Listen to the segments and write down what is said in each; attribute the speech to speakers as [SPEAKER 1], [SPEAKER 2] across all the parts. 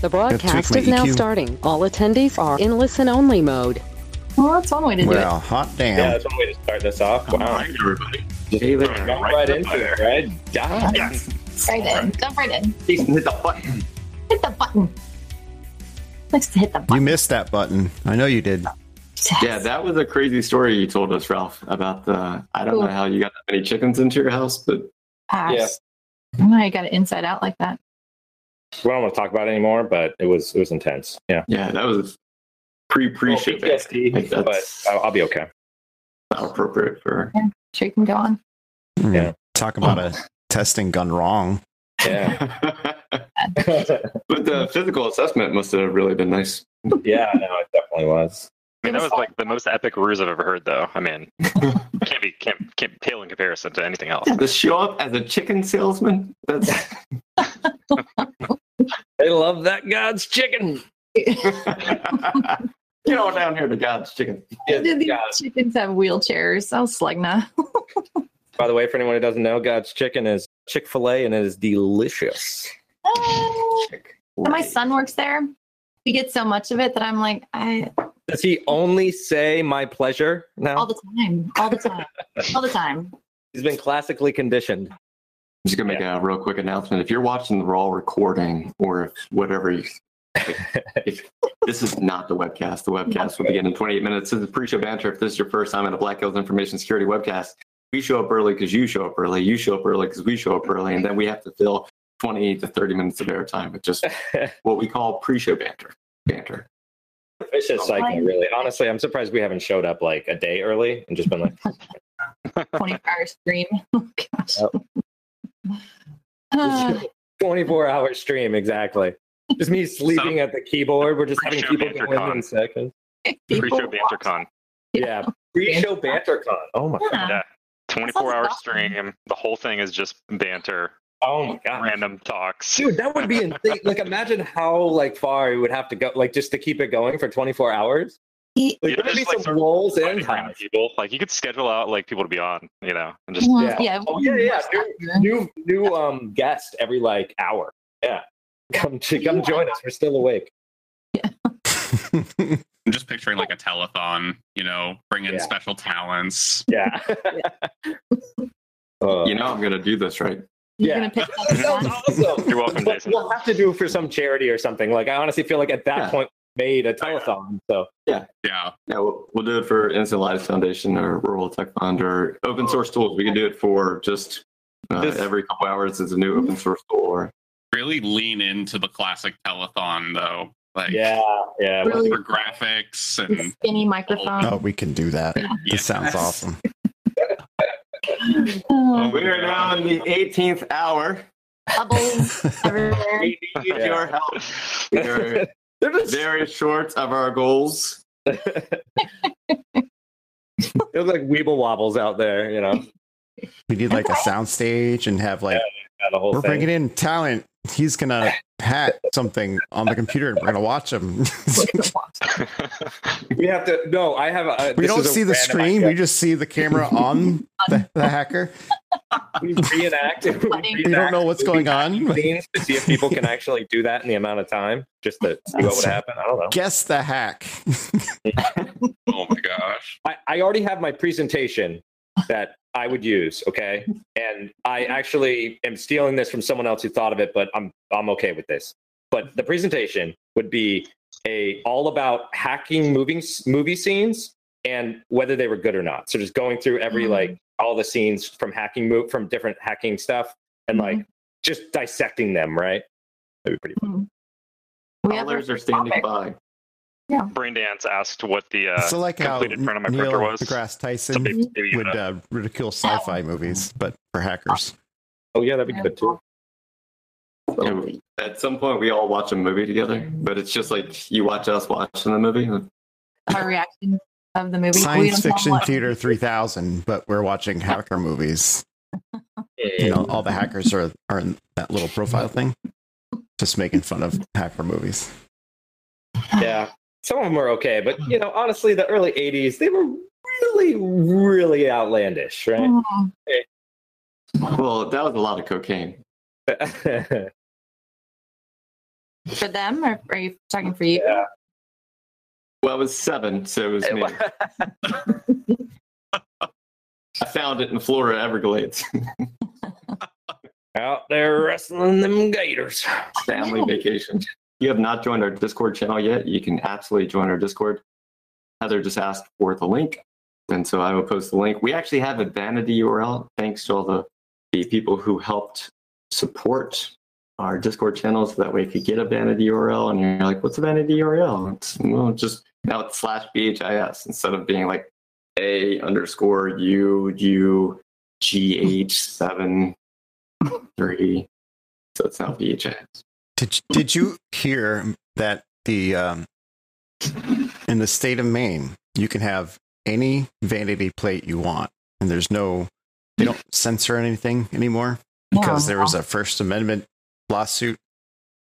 [SPEAKER 1] The broadcast is now
[SPEAKER 2] EQ.
[SPEAKER 1] starting. All attendees are in listen only mode.
[SPEAKER 3] Well, that's one way to do
[SPEAKER 2] Well, hot damn.
[SPEAKER 4] Yeah, that's one way to start this off. Wow.
[SPEAKER 5] right, everybody.
[SPEAKER 4] Just
[SPEAKER 5] Right
[SPEAKER 4] jump right
[SPEAKER 5] to
[SPEAKER 4] into
[SPEAKER 5] fire.
[SPEAKER 4] it, right? Die.
[SPEAKER 5] Yes.
[SPEAKER 3] Right in. Jump right in.
[SPEAKER 5] Jason, hit the button.
[SPEAKER 3] Hit the button. Likes to hit the button.
[SPEAKER 2] You missed that button. I know you did.
[SPEAKER 5] Yeah, that was a crazy story you told us, Ralph, about the. I don't know how you got that many chickens into your house, but
[SPEAKER 3] Pass. Oh, you got it inside out like that.
[SPEAKER 4] We don't want to talk about it anymore, but it was it was intense. Yeah.
[SPEAKER 5] yeah, that was pre pre
[SPEAKER 4] Well,
[SPEAKER 5] ship.
[SPEAKER 4] PTSD, but I'll, I'll be okay.
[SPEAKER 5] not appropriate for.
[SPEAKER 3] Sure, you can go on. Hmm.
[SPEAKER 4] Yeah.
[SPEAKER 2] Talk about oh. a testing gone wrong.
[SPEAKER 4] Yeah.
[SPEAKER 5] but the physical assessment must have really been nice.
[SPEAKER 4] yeah, no, it definitely was.
[SPEAKER 6] I mean, that was like the most epic ruse I've ever heard, though. I mean, can't be can't, can't pale in comparison to anything else.
[SPEAKER 5] To show up as a chicken salesman, that's
[SPEAKER 4] They love that God's chicken.
[SPEAKER 5] you know down here to God's chicken.
[SPEAKER 3] These
[SPEAKER 4] God's.
[SPEAKER 3] chickens have wheelchairs. Oh, Slugna.
[SPEAKER 4] By the way, for anyone who doesn't know, God's chicken is Chick Fil A, and it is delicious. Oh.
[SPEAKER 3] My son works there. We get so much of it that I'm like, I
[SPEAKER 4] Does he only say "my pleasure" now?
[SPEAKER 3] all the time, all the time, all the time.
[SPEAKER 4] He's been classically conditioned.
[SPEAKER 5] I'm just gonna make a real quick announcement. If you're watching the raw recording, or if whatever, you, if this is not the webcast, the webcast will begin in 28 minutes. This is pre-show banter. If this is your first time at a Black Hills Information Security webcast, we show up early because you show up early. You show up early because we show up early, and then we have to fill 20 to 30 minutes of airtime with just what we call pre-show banter. Banter.
[SPEAKER 4] Vicious cycle, really. Honestly, I'm surprised we haven't showed up like a day early and just been like,
[SPEAKER 3] 24 hour stream. Oh, gosh.
[SPEAKER 4] Yep.
[SPEAKER 3] Uh,
[SPEAKER 4] 24 hour stream, exactly. Just me sleeping at the keyboard. We're just having people go in
[SPEAKER 6] BanterCon.
[SPEAKER 4] in seconds.
[SPEAKER 3] people
[SPEAKER 6] Pre-show
[SPEAKER 3] watch-
[SPEAKER 6] BanterCon.
[SPEAKER 4] Yeah, pre-show BanterCon. Oh my god.
[SPEAKER 3] Yeah.
[SPEAKER 6] Yeah. 24 hour
[SPEAKER 3] awesome.
[SPEAKER 6] stream. The whole thing is just banter,
[SPEAKER 4] Oh my god.
[SPEAKER 6] random talks.
[SPEAKER 4] Dude, that would be insane. like, imagine how like far it would have to go, like just to keep it going for 24 hours.
[SPEAKER 3] He-
[SPEAKER 4] Like,
[SPEAKER 6] Yeah,
[SPEAKER 4] there'd be
[SPEAKER 6] like,
[SPEAKER 4] some
[SPEAKER 6] sort of
[SPEAKER 4] rolls and
[SPEAKER 6] Finding
[SPEAKER 4] times.
[SPEAKER 6] people. Like you could schedule out like people to be on, you know, and just
[SPEAKER 3] Well,
[SPEAKER 4] Yeah.
[SPEAKER 3] yeah.
[SPEAKER 4] Oh yeah, yeah. New, new, new um guest every like hour. Yeah, come to come join us. We're still awake. Yeah.
[SPEAKER 7] I'm just picturing like a telethon, you know, bring in
[SPEAKER 4] Yeah.
[SPEAKER 7] special talents.
[SPEAKER 4] Yeah. Uh,
[SPEAKER 5] You know I'm gonna do this, right?
[SPEAKER 3] You're
[SPEAKER 4] Yeah.
[SPEAKER 3] gonna pick
[SPEAKER 4] that awesome.
[SPEAKER 6] You're welcome,
[SPEAKER 4] But
[SPEAKER 6] Jason.
[SPEAKER 4] We'll have to do it for some charity or something. Like I honestly feel like at that
[SPEAKER 5] Yeah.
[SPEAKER 4] point we made a telethon. So
[SPEAKER 7] Yeah.
[SPEAKER 5] Yeah, we'll, we'll do it for Innocent Lives Foundation or Rural Tech Fund or open source tools. We can do it for just uh,
[SPEAKER 4] This-
[SPEAKER 5] every couple hours is a new open source tool. Or
[SPEAKER 7] Really lean into the classic telethon though. Like
[SPEAKER 4] yeah, yeah.
[SPEAKER 3] Really?
[SPEAKER 7] for graphics
[SPEAKER 3] the
[SPEAKER 7] and
[SPEAKER 3] skinny microphone.
[SPEAKER 2] oh, we can do that. This sounds awesome.
[SPEAKER 3] Oh,
[SPEAKER 5] we are now in the 18th hour.
[SPEAKER 3] bubbles everywhere.
[SPEAKER 5] We need
[SPEAKER 4] Yeah.
[SPEAKER 5] your help. We're
[SPEAKER 4] They're just
[SPEAKER 5] very short of our goals.
[SPEAKER 4] they look like weeble wobbles out there. You know,
[SPEAKER 2] We need like a sound stage and have like
[SPEAKER 4] the whole
[SPEAKER 2] we're
[SPEAKER 4] thing.
[SPEAKER 2] bringing in talent. He's gonna hack something on the computer and we're gonna watch them.
[SPEAKER 4] We have to. No, I have. A,
[SPEAKER 2] uh,
[SPEAKER 4] we
[SPEAKER 2] don't
[SPEAKER 4] is a
[SPEAKER 2] see the screen.
[SPEAKER 4] idea.
[SPEAKER 2] We just see the camera on the, the hacker.
[SPEAKER 4] we reenact. we
[SPEAKER 3] We
[SPEAKER 2] We don't know what's going on.
[SPEAKER 4] to see if people can actually do that in the amount of time, just to see what would happen. I don't know.
[SPEAKER 2] Guess the hack.
[SPEAKER 7] oh my gosh.
[SPEAKER 4] I, I already have my presentation that I would use, okay? And I mm-hmm. actually am stealing this from someone else who thought of it, but I'm I'm okay with this. But the presentation would be a all about hacking moving movie scenes and whether they were good or not. So just going through every
[SPEAKER 3] Mhm.
[SPEAKER 4] like all the scenes from hacking move from different hacking stuff and mm-hmm. like just dissecting them, right? That'd be pretty fun. Mm-hmm.
[SPEAKER 3] We have
[SPEAKER 5] Callers are standing
[SPEAKER 3] topic.
[SPEAKER 5] by.
[SPEAKER 6] Brain Dance asked what the uh,
[SPEAKER 2] so like how
[SPEAKER 6] completed print on my
[SPEAKER 2] Neil
[SPEAKER 6] printer was.
[SPEAKER 2] deGrasse
[SPEAKER 6] So
[SPEAKER 2] Tyson
[SPEAKER 6] maybe, maybe
[SPEAKER 2] would
[SPEAKER 6] uh,
[SPEAKER 2] ridicule sci-fi movies, but for hackers.
[SPEAKER 4] Oh yeah, that'd be good too.
[SPEAKER 5] You know, at some point, we all watch a movie together, but it's just like you watch us watching the movie.
[SPEAKER 3] our reaction of the movie.
[SPEAKER 2] Science Fiction Theater 3000, but we're watching hacker movies. You know, all the hackers are, are in that little profile thing. Just making fun of hacker movies.
[SPEAKER 4] Yeah, some of them were okay, but hmm. you know, honestly, the early '80s they were really, really outlandish, right?
[SPEAKER 3] Oh,
[SPEAKER 5] Well, that was a lot of cocaine.
[SPEAKER 3] For them, or are you talking for you?
[SPEAKER 4] Yeah.
[SPEAKER 5] Well, it was seven, so it was me. I found it in Florida Everglades.
[SPEAKER 4] Out there wrestling them gators.
[SPEAKER 5] Family
[SPEAKER 3] Yeah.
[SPEAKER 5] vacation. You have not joined our Discord channel yet. You can absolutely join our Discord. Heather just asked for the link. And so I will post the link. We actually have a vanity URL thanks to all the, the people who helped support our Discord channel. So that way, if could get a vanity URL and you're like, what's a vanity URL? It's well, just now it's slash BHIS instead of being like A underscore U U G H seven three. So it's now BHIS.
[SPEAKER 2] Did did you hear that the um, in the state of Maine you can have any vanity plate you want, and there's no they don't censor anything anymore because there was a First Amendment lawsuit,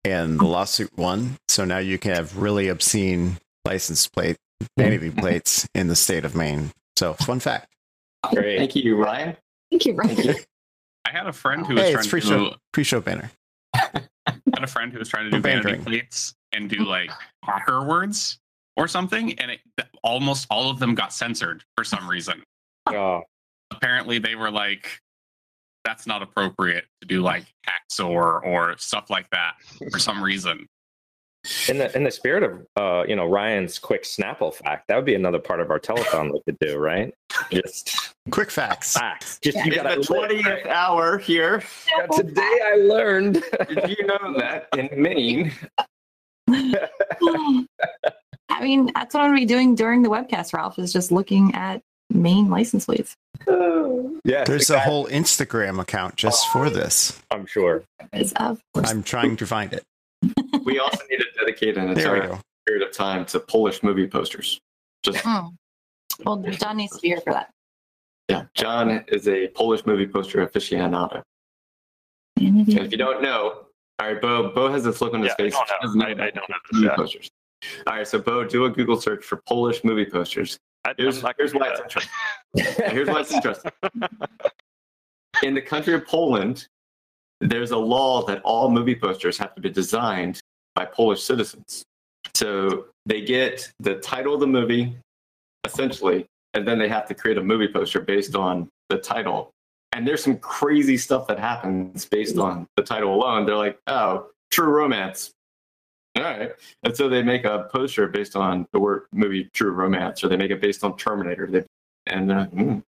[SPEAKER 2] and the lawsuit won. So now you can have really obscene license plate vanity plates in the state of Maine. So fun fact.
[SPEAKER 4] Great.
[SPEAKER 5] Thank you, Ryan.
[SPEAKER 3] Thank you, Ryan.
[SPEAKER 7] I had a friend who was
[SPEAKER 2] Hey,
[SPEAKER 7] trying
[SPEAKER 2] it's
[SPEAKER 7] to
[SPEAKER 2] pre-show
[SPEAKER 7] do,
[SPEAKER 2] pre-show banner.
[SPEAKER 7] I had a friend who was trying to do vanity
[SPEAKER 2] bantering.
[SPEAKER 7] plates and do like hacker words or something, and it, almost all of them got censored for some reason.
[SPEAKER 4] Oh,
[SPEAKER 7] Apparently, they were like, "That's not appropriate to do like hacks or or stuff like that for some reason."
[SPEAKER 4] In the in the spirit of uh, you know Ryan's quick Snapple fact, that would be another part of our telethon we could do, right? Just
[SPEAKER 2] Quick facts.
[SPEAKER 4] facts. Just
[SPEAKER 3] Yeah.
[SPEAKER 4] you got
[SPEAKER 5] the twentieth hour here.
[SPEAKER 4] Today I learned.
[SPEAKER 5] Did you know that in Maine?
[SPEAKER 3] I mean, that's what I'm gonna be doing during the webcast, Ralph, is just looking at Maine license plates.
[SPEAKER 4] Yeah,
[SPEAKER 2] There's a whole Instagram account just for this.
[SPEAKER 4] I'm sure.
[SPEAKER 3] Is of course.
[SPEAKER 2] I'm trying to find it.
[SPEAKER 5] We also need to dedicate an entire period of time to Polish movie posters. Just
[SPEAKER 3] Mm. Well, John needs to be here for that.
[SPEAKER 5] yeah, John is a Polish movie poster aficionado. And if you don't know, all right, Bo. Bo has this look on his
[SPEAKER 6] Yeah, I
[SPEAKER 5] face.
[SPEAKER 6] don't know. I- I don't know
[SPEAKER 5] movie
[SPEAKER 6] yet.
[SPEAKER 5] posters. All right, so Bo, do a Google search for Polish movie posters.
[SPEAKER 6] I,
[SPEAKER 5] Here's,
[SPEAKER 6] I'm
[SPEAKER 5] here's why
[SPEAKER 6] do
[SPEAKER 5] it's interesting. Here's why it's interesting. In the country of Poland, there's a law that all movie posters have to be designed by Polish citizens. So they get the title of the movie, essentially, and then they have to create a movie poster based on the title. And there's some crazy stuff that happens based on the title alone. They're like, oh, true romance. All right. And so they make a poster based on the word movie True Romance, or they make it based on Terminator. They, and uh, mm.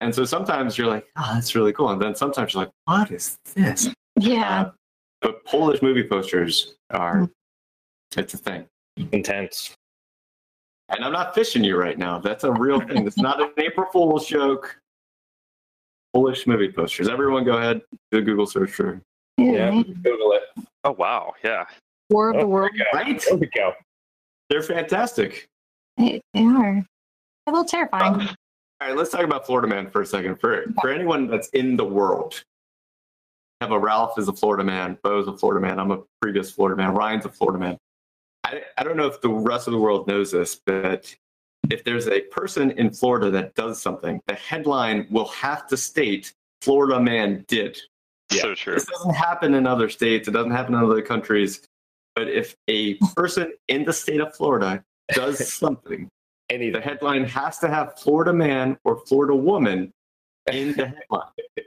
[SPEAKER 5] And so sometimes you're like, oh, that's really cool. And then sometimes you're like, what is this?
[SPEAKER 3] Yeah.
[SPEAKER 5] Uh, but Polish movie posters are, it's a thing.
[SPEAKER 4] Intense.
[SPEAKER 5] And I'm not fishing you right now. That's a real thing. It's not an April Fool's joke. Polish movie posters. Everyone go ahead, do a Google search for
[SPEAKER 4] Yeah,
[SPEAKER 3] Yeah.
[SPEAKER 4] Google it.
[SPEAKER 6] Oh wow, yeah.
[SPEAKER 3] War of
[SPEAKER 4] Oh,
[SPEAKER 3] the World.
[SPEAKER 4] there we go.
[SPEAKER 5] right.
[SPEAKER 4] There we go.
[SPEAKER 5] They're fantastic.
[SPEAKER 3] They, they are. A little terrifying.
[SPEAKER 5] All right, let's talk about Florida Man for a second. For for anyone that's in the world, have a Ralph is a Florida man, Bo's a Florida man, I'm a previous Florida man, Ryan's a Florida man. I, I don't know if the rest of the world knows this, but if there's a person in Florida that does something, the headline will have to state Florida man did.
[SPEAKER 4] Yeah.
[SPEAKER 6] So true.
[SPEAKER 5] This doesn't happen in other states. It doesn't happen in other countries. But if a person in the state of Florida does something, the headline has to have Florida man or Florida woman in the headline.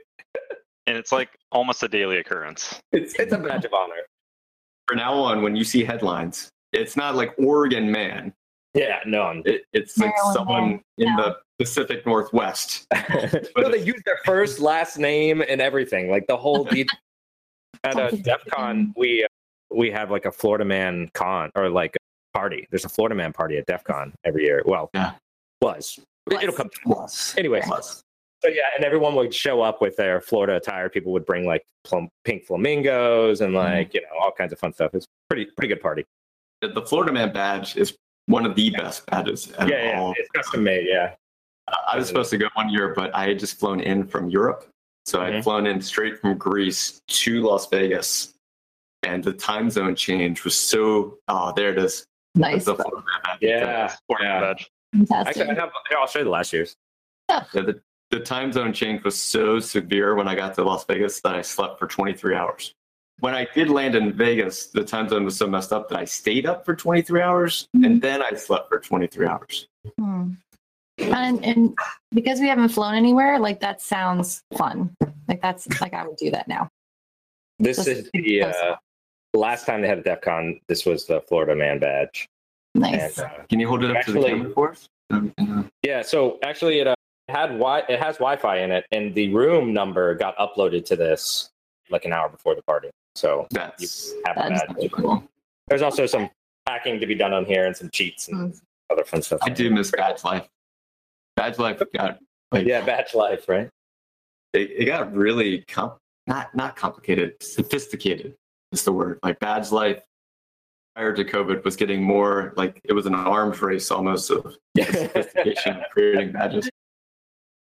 [SPEAKER 6] And it's like almost a daily occurrence.
[SPEAKER 4] It's it's a badge of honor.
[SPEAKER 5] From now on, when you see headlines, it's not like Oregon man.
[SPEAKER 4] Yeah, no.
[SPEAKER 5] It, it's like someone
[SPEAKER 3] man.
[SPEAKER 5] in
[SPEAKER 3] No.
[SPEAKER 5] the Pacific Northwest.
[SPEAKER 4] no, they use their first, last name, and everything. Like the whole. De- at a DEF CON, we uh, we have like a Florida Man con or like a party. There's a Florida Man party at DEF CON every year. Well,
[SPEAKER 5] Yeah.
[SPEAKER 4] was
[SPEAKER 3] Was.
[SPEAKER 4] it'll come.
[SPEAKER 5] Plus.
[SPEAKER 4] Anyway, so yeah, and everyone would show up with their Florida attire. People would bring like plum, pink flamingos and like you know all kinds of fun stuff. It's pretty pretty good party.
[SPEAKER 5] The- Florida man badge is one of the best badges.
[SPEAKER 4] Yeah, yeah,
[SPEAKER 5] all.
[SPEAKER 4] it's custom made. Yeah,
[SPEAKER 5] I was supposed to go one year, but I had just flown in from Europe. So I'd
[SPEAKER 4] Mhm.
[SPEAKER 5] flown in straight from Greece to Las Vegas. And the time zone change was so, oh, there it is.
[SPEAKER 3] Nice.
[SPEAKER 5] The Florida badge.
[SPEAKER 4] yeah,
[SPEAKER 6] Florida
[SPEAKER 4] yeah.
[SPEAKER 6] badge.
[SPEAKER 3] Fantastic.
[SPEAKER 4] Actually, I have. Here, I'll show you the last year's.
[SPEAKER 5] Yeah, the, the time zone change was so severe when I got to Las Vegas that I slept for 23 hours. when I did land in Vegas, the time zone was so messed up that I stayed up for 23 hours and then I slept for 23 hours.
[SPEAKER 3] Hmm. And, and because we haven't flown anywhere, like that sounds fun. Like that's like I would do that now.
[SPEAKER 4] This
[SPEAKER 3] Just
[SPEAKER 4] is the uh, last time they had a DEF CON. This was the Florida Man badge.
[SPEAKER 3] Nice.
[SPEAKER 4] And, uh,
[SPEAKER 5] Can you hold it up to the camera for us? Um,
[SPEAKER 4] yeah, so actually, it uh, had wi- it has Wi-Fi in it, and the room number got uploaded to this like an hour before the party. So you
[SPEAKER 5] That's
[SPEAKER 4] have a
[SPEAKER 3] That's
[SPEAKER 4] badge.
[SPEAKER 3] pretty cool.
[SPEAKER 4] There's also some hacking to be done on here and some cheats and
[SPEAKER 3] Mm.
[SPEAKER 4] other fun stuff.
[SPEAKER 5] I do miss Badge Life. Badge Life got like
[SPEAKER 4] Yeah, Badge Life, right?
[SPEAKER 5] it, it got really comp- not not complicated, sophisticated is the word. Like Badge Life prior to COVID was getting more like it was an arms race almost of sophistication of creating badges.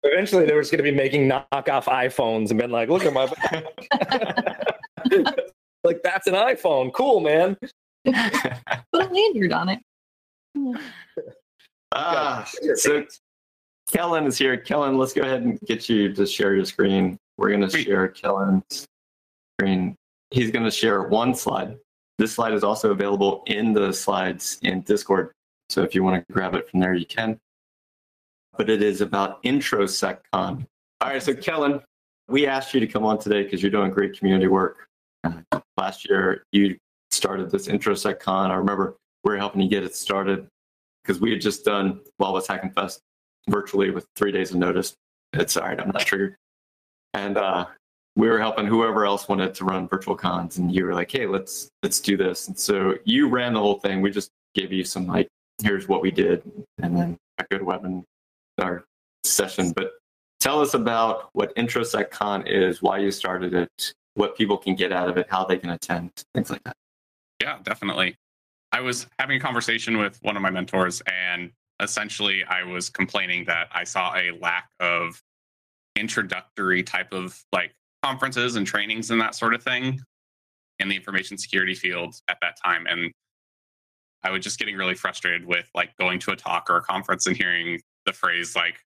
[SPEAKER 4] Eventually, they were just going to be making knockoff iPhones and been like, "Look at my like that's an iPhone, cool, man."
[SPEAKER 3] Put a lanyard on it.
[SPEAKER 5] Ah, so Kellen is here. Kellen, let's go ahead and get you to share your screen. We're going to share Kellen's screen. He's going to share one slide. This slide is also available in the slides in Discord. So if you want to grab it from there, you can. But it is about IntroSecCon. All right, so Kellen, we asked you to come on today because you're doing great community work. Uh, last year, you started this IntroSecCon. I remember we were helping you get it started because we had just done Wild West Hackin' Fest virtually with three days of notice. It's all right, I'm not triggered. And uh, we were helping whoever else wanted to run virtual cons, and you were like, "Hey, let's let's do this." And so you ran the whole thing. We just gave you some like, "Here's what we did," and then a good webinar session. But tell us about what IntroSecCon is, why you started it, what people can get out of it, how they can attend, things like that.
[SPEAKER 7] Yeah, definitely. I was having a conversation with one of my mentors, and essentially, I was complaining that I saw a lack of introductory type of like conferences and trainings and that sort of thing in the information security field at that time. And I was just getting really frustrated with like going to a talk or a conference and hearing the phrase like,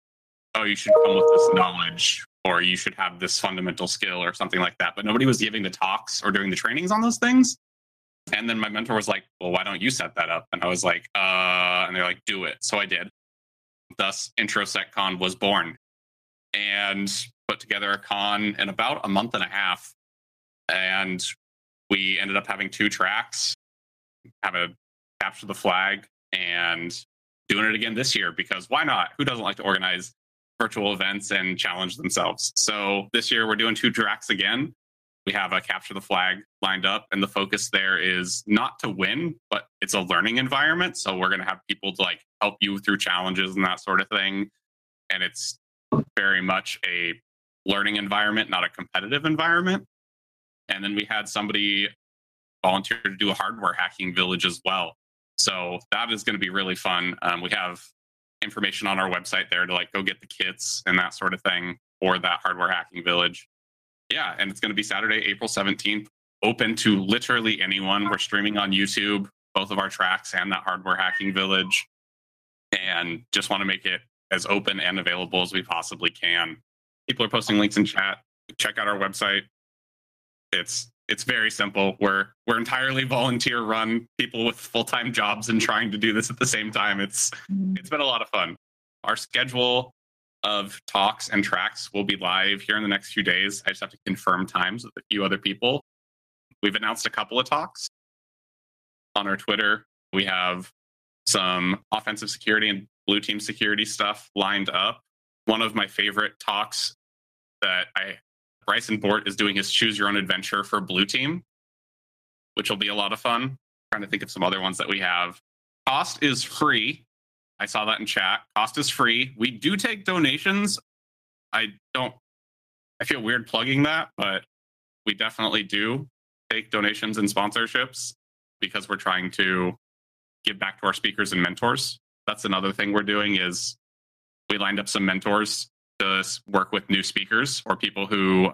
[SPEAKER 7] oh, you should come with this knowledge or you should have this fundamental skill or something like that. But nobody was giving the talks or doing the trainings on those things. And then my mentor was like, well, why don't you set that up? And I was like, uh, and they're like, do it. So I did. Thus, IntroSecCon was born and put together a con in about a month and a half. And we ended up having two tracks, have a capture the flag and doing it again this year because why not? Who doesn't like to organize virtual events and challenge themselves? So this year we're doing two tracks again. We have a capture the flag lined up, and the focus there is not to win, but it's a learning environment. So we're going to have people to like help you through challenges and that sort of thing. And it's very much a learning environment, not a competitive environment. And then we had somebody volunteer to do a hardware hacking village as well. So that is going to be really fun. Um, we have information on our website there to like go get the kits and that sort of thing for that hardware hacking village. Yeah, and it's going to be Saturday, April 17th, open to literally anyone. We're streaming on YouTube, both of our tracks and that hardware hacking village. And just want to make it as open and available as we possibly can. People are posting links in chat. Check out our website. It's it's very simple. We're we're entirely volunteer run, people with full time jobs and trying to do this at the same time. It's mm-hmm. it's been a lot of fun. Our schedule of talks and tracks will be live here in the next few days. I just have to confirm times with a few other people. We've announced a couple of talks on our Twitter. We have some offensive security and blue team security stuff lined up. One of my favorite talks that I Bryson Bort is doing his choose your own adventure for blue team, which will be a lot of fun. trying to think of some other ones that we have. Cost is free. I saw that in chat. Cost is free. We do take donations. I don't I feel weird plugging that, but we definitely do take donations and sponsorships because we're trying to give back to our speakers and mentors. That's another thing we're doing is we lined up some mentors to work with new speakers or people who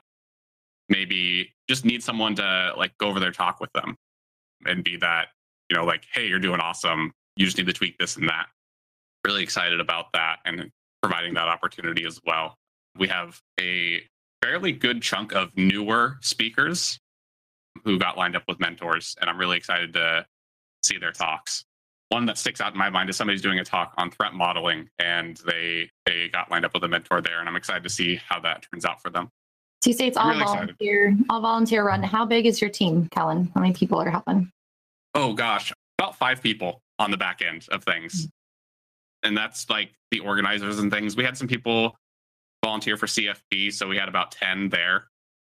[SPEAKER 7] maybe just need someone to like go over their talk with them and be that, you know, like, hey, you're doing awesome. You just need to tweak this and that. Really excited about that and providing that opportunity as well. We have a fairly good chunk of newer speakers who got lined up with mentors, and I'm really excited to see their talks. One that sticks out in my mind is somebody's doing a talk on threat modeling, and they they got lined up with a mentor there, and I'm excited to see how that turns out for them.
[SPEAKER 3] So you say it's all
[SPEAKER 7] really excited.
[SPEAKER 3] volunteer, all volunteer run. How big is your team, Kellen? How many people are helping?
[SPEAKER 7] Oh gosh, about five people on the back end of things. Mm-hmm. And that's like the organizers and things. We had some people volunteer for CFP, so we had about 10 there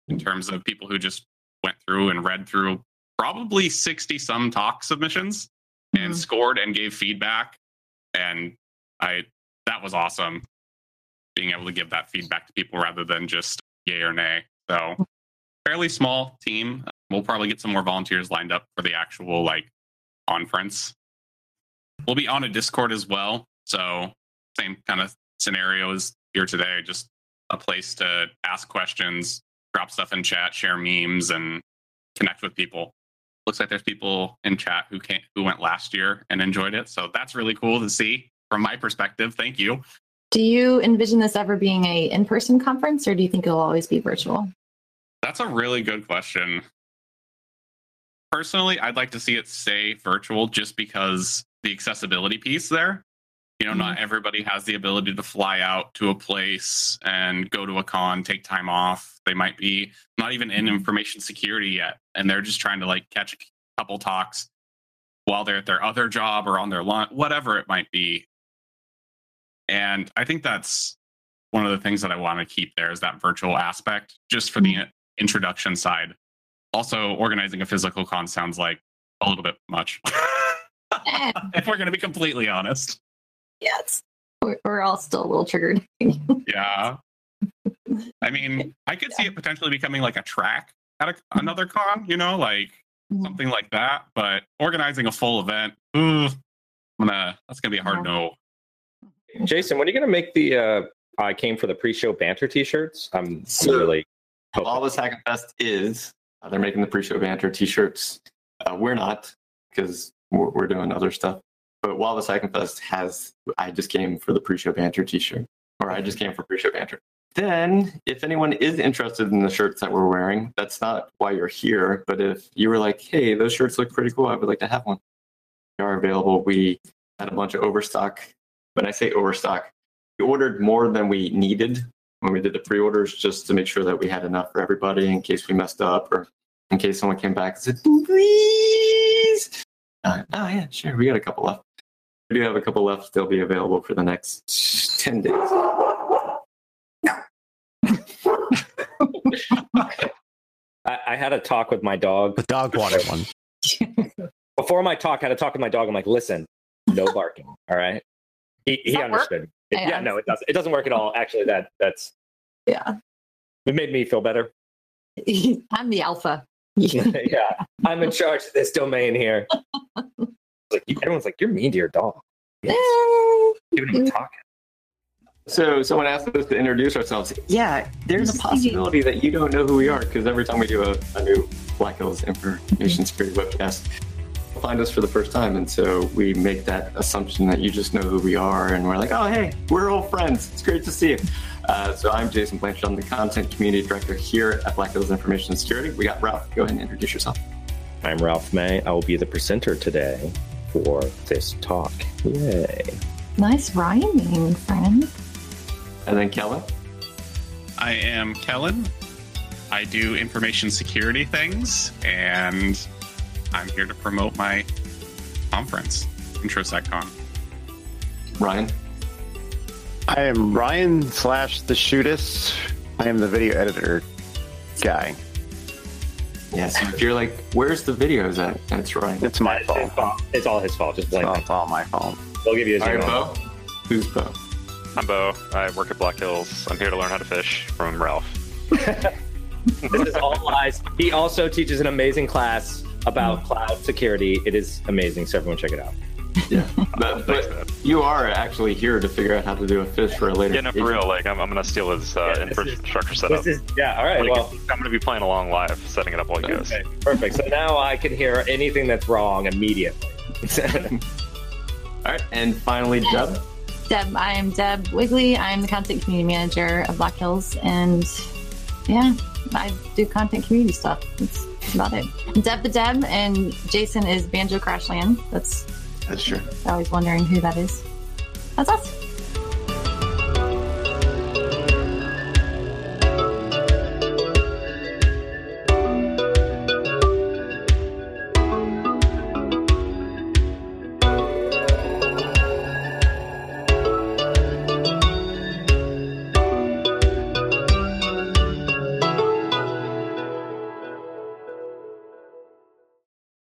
[SPEAKER 7] in terms of people who just went through and read through probably 60 some talk submissions and
[SPEAKER 3] Mhm.
[SPEAKER 7] scored and gave feedback. And I that was awesome being able to give that feedback to people rather than just yay or nay. So fairly small team. We'll probably get some more volunteers lined up for the actual like conference. We'll be on a Discord as well. So same kind of scenario as here today, just a place to ask questions, drop stuff in chat, share memes, and connect with people. Looks like there's people in chat who came, who went last year and enjoyed it. So that's really cool to see from my perspective. Thank you.
[SPEAKER 3] Do you envision this ever being a in-person conference, or do you think it'll always be virtual?
[SPEAKER 7] That's a really good question. Personally, I'd like to see it stay virtual just because the accessibility piece there. You know, not mm-hmm. everybody has the ability to fly out to a place and go to a con, take time off. They might be not even in information security yet, and they're just trying to like catch a couple talks while they're at their other job or on their lunch, whatever it might be. And I think that's one of the things that I want to keep there is that virtual aspect, just for the mm-hmm. introduction side. Also, organizing a physical con sounds like a little bit much. If we're going to be completely honest.
[SPEAKER 3] Yes. We're, we're all still a little triggered.
[SPEAKER 7] Yeah. I mean, I could see it potentially becoming like a track at a, another con, you know, like something like that. But organizing a full event, ooh, I'm gonna that's gonna be a hard no.
[SPEAKER 4] Jason, when are you going to make the uh, I came for the pre-show banter T-shirts? I'm
[SPEAKER 5] So-
[SPEAKER 4] really hoping.
[SPEAKER 5] Wild West Hackin' Fest is uh, they're making the pre-show banter T-shirts. Uh, we're not because we're, we're doing other stuff. But while the and Fest has. I just came for the pre-show banter T-shirt, or I just came for pre-show banter. Then, if anyone is interested in the shirts that we're wearing, that's not why you're here. But if you were like, "Hey, those shirts look pretty cool. I would like to have one," they are available. We had a bunch of overstock. When I say overstock, we ordered more than we needed when we did the pre-orders just to make sure that we had enough for everybody in case we messed up or in case someone came back and said, please. Uh, oh yeah, sure. We got a couple left. We do have a couple left. They'll be available for the next 10 days.
[SPEAKER 4] I, I had a talk with my dog
[SPEAKER 2] The dog water one.
[SPEAKER 4] before my talk. I had a talk with my dog. I'm like, listen, no barking. All right. He, he
[SPEAKER 3] Does that work?
[SPEAKER 4] understood. It-
[SPEAKER 3] Yeah.
[SPEAKER 4] yeah, no, it doesn't. It doesn't work at all. Actually, that that's
[SPEAKER 3] yeah.
[SPEAKER 4] it made me feel better.
[SPEAKER 3] I'm the alpha.
[SPEAKER 4] yeah, I'm in charge of this domain here. Like everyone's like, you're mean to your dog. Yes. Giving him a talk.
[SPEAKER 5] So someone asked us to introduce ourselves. Yeah, there's a possibility that you don't know who we are because every time we do a, a new Black Hills Information Security webcast, you'll find us for the first time. And so we make that assumption that you just know who we are. And we're like, oh, hey, we're old friends. It's great to see you. Uh, so I'm Jason Blanchard. I'm the Content Community Director here at Black Hills Information Security. We got Ralph. Go ahead and introduce yourself.
[SPEAKER 4] I'm Ralph May. I will be the presenter today for this talk. Yay.
[SPEAKER 3] Nice rhyming, friend.
[SPEAKER 5] And then Kellen.
[SPEAKER 7] I am Kellen. I do information security things, and I'm here to promote my conference, IntroSecCon.
[SPEAKER 5] Ryan.
[SPEAKER 2] I am Ryan slash the shootist. I am the video editor guy.
[SPEAKER 5] Yeah, so if you're like, where's the videos at? That's right.
[SPEAKER 2] It's my
[SPEAKER 4] It's his
[SPEAKER 2] fault.
[SPEAKER 4] fault. It's all his fault. Just blame him.
[SPEAKER 2] it's all my fault.
[SPEAKER 4] We'll give you a
[SPEAKER 5] All right. Bo. Who's Bo?
[SPEAKER 6] I'm Bo. I work at Black Hills. I'm here to learn how to phish from Ralph.
[SPEAKER 4] this is all lies. He also teaches an amazing class about cloud security. It is amazing, so everyone check it out.
[SPEAKER 5] Yeah. But, but you are actually here to figure out how to do a phish for a later.
[SPEAKER 6] Yeah, no, for real. Like, I'm, I'm gonna steal his uh,
[SPEAKER 4] Yeah, this is-
[SPEAKER 6] infrastructure setup.
[SPEAKER 4] This is yeah. All right.
[SPEAKER 6] Like,
[SPEAKER 4] Well,
[SPEAKER 6] I'm gonna be playing along live, setting it up while he goes.
[SPEAKER 4] okay, perfect. So now I can hear anything that's wrong immediately.
[SPEAKER 5] All right, and finally, Deb.
[SPEAKER 3] Deb, I am Deb Wigley. I'm the content community manager of Black Hills, and yeah, I do content community stuff. It's That's about it. Deb the Deb and Jason is Banjo Crashland. That's
[SPEAKER 5] That's true.
[SPEAKER 3] always wondering who that is. That's us.